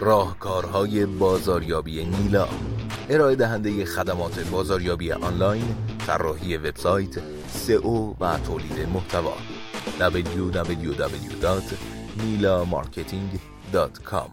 راهکارهای بازاریابی نیلا. ارائه دهنده خدمات بازاریابی آنلاین طراحی وبسایت سئو و تولید محتوا. www.nilamarketing.com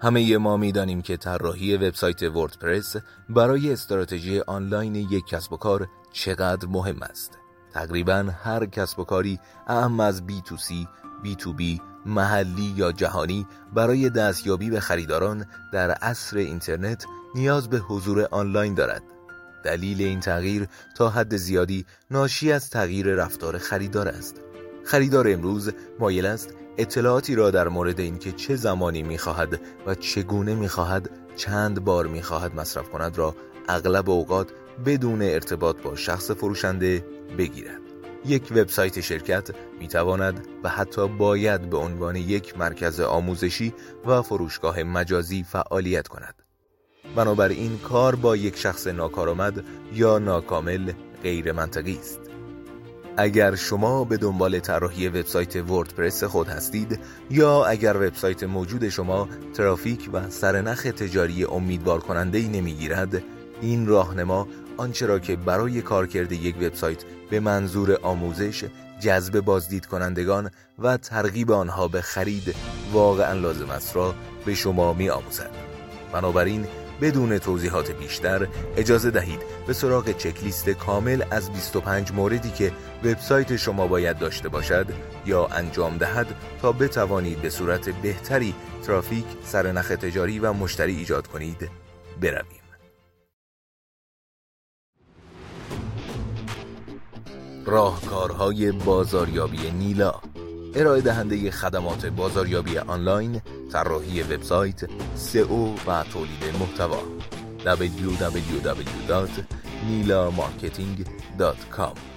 همه ما می‌دانیم که طراحی وبسایت وردپرس برای استراتژی آنلاین یک کسب و کار چقدر مهم است. تقریبا هر کسب و کاری اهم از بی تو سی، بی تو بی، محلی یا جهانی برای دستیابی به خریداران در عصر اینترنت نیاز به حضور آنلاین دارد. دلیل این تغییر تا حد زیادی ناشی از تغییر رفتار خریدار است. خریدار امروز مایل است اطلاعاتی را در مورد اینکه چه زمانی می‌خواهد و چگونه می‌خواهد چند بار می‌خواهد مصرف کند را اغلب اوقات بدون ارتباط با شخص فروشنده بگیرد. یک وبسایت شرکت می تواند و حتی باید به عنوان یک مرکز آموزشی و فروشگاه مجازی فعالیت کند. بنابراین کار با یک شخص ناکارآمد یا ناکامل غیر منطقی است. اگر شما به دنبال طراحی وبسایت وردپرس خود هستید یا اگر وبسایت موجود شما ترافیک و سرنخ تجاری امیدوار کننده ای نمی‌گیرد این راهنما آنچه را که برای کارکرد یک وبسایت به منظور آموزش جذب بازدید کنندگان و ترغیب آنها به خرید واقعا لازم است را به شما می آموزد بنابراین بدون توضیحات بیشتر اجازه دهید به سراغ چکلیست کامل از 25 موردی که وبسایت شما باید داشته باشد یا انجام دهد تا بتوانید به صورت بهتری ترافیک، سرنخ تجاری و مشتری ایجاد کنید برویم. راهکارهای بازاریابی نیلا. ارائه دهنده خدمات بازاریابی آنلاین، طراحی وبسایت، سئو و تولید محتوا. www.nilamarketing.com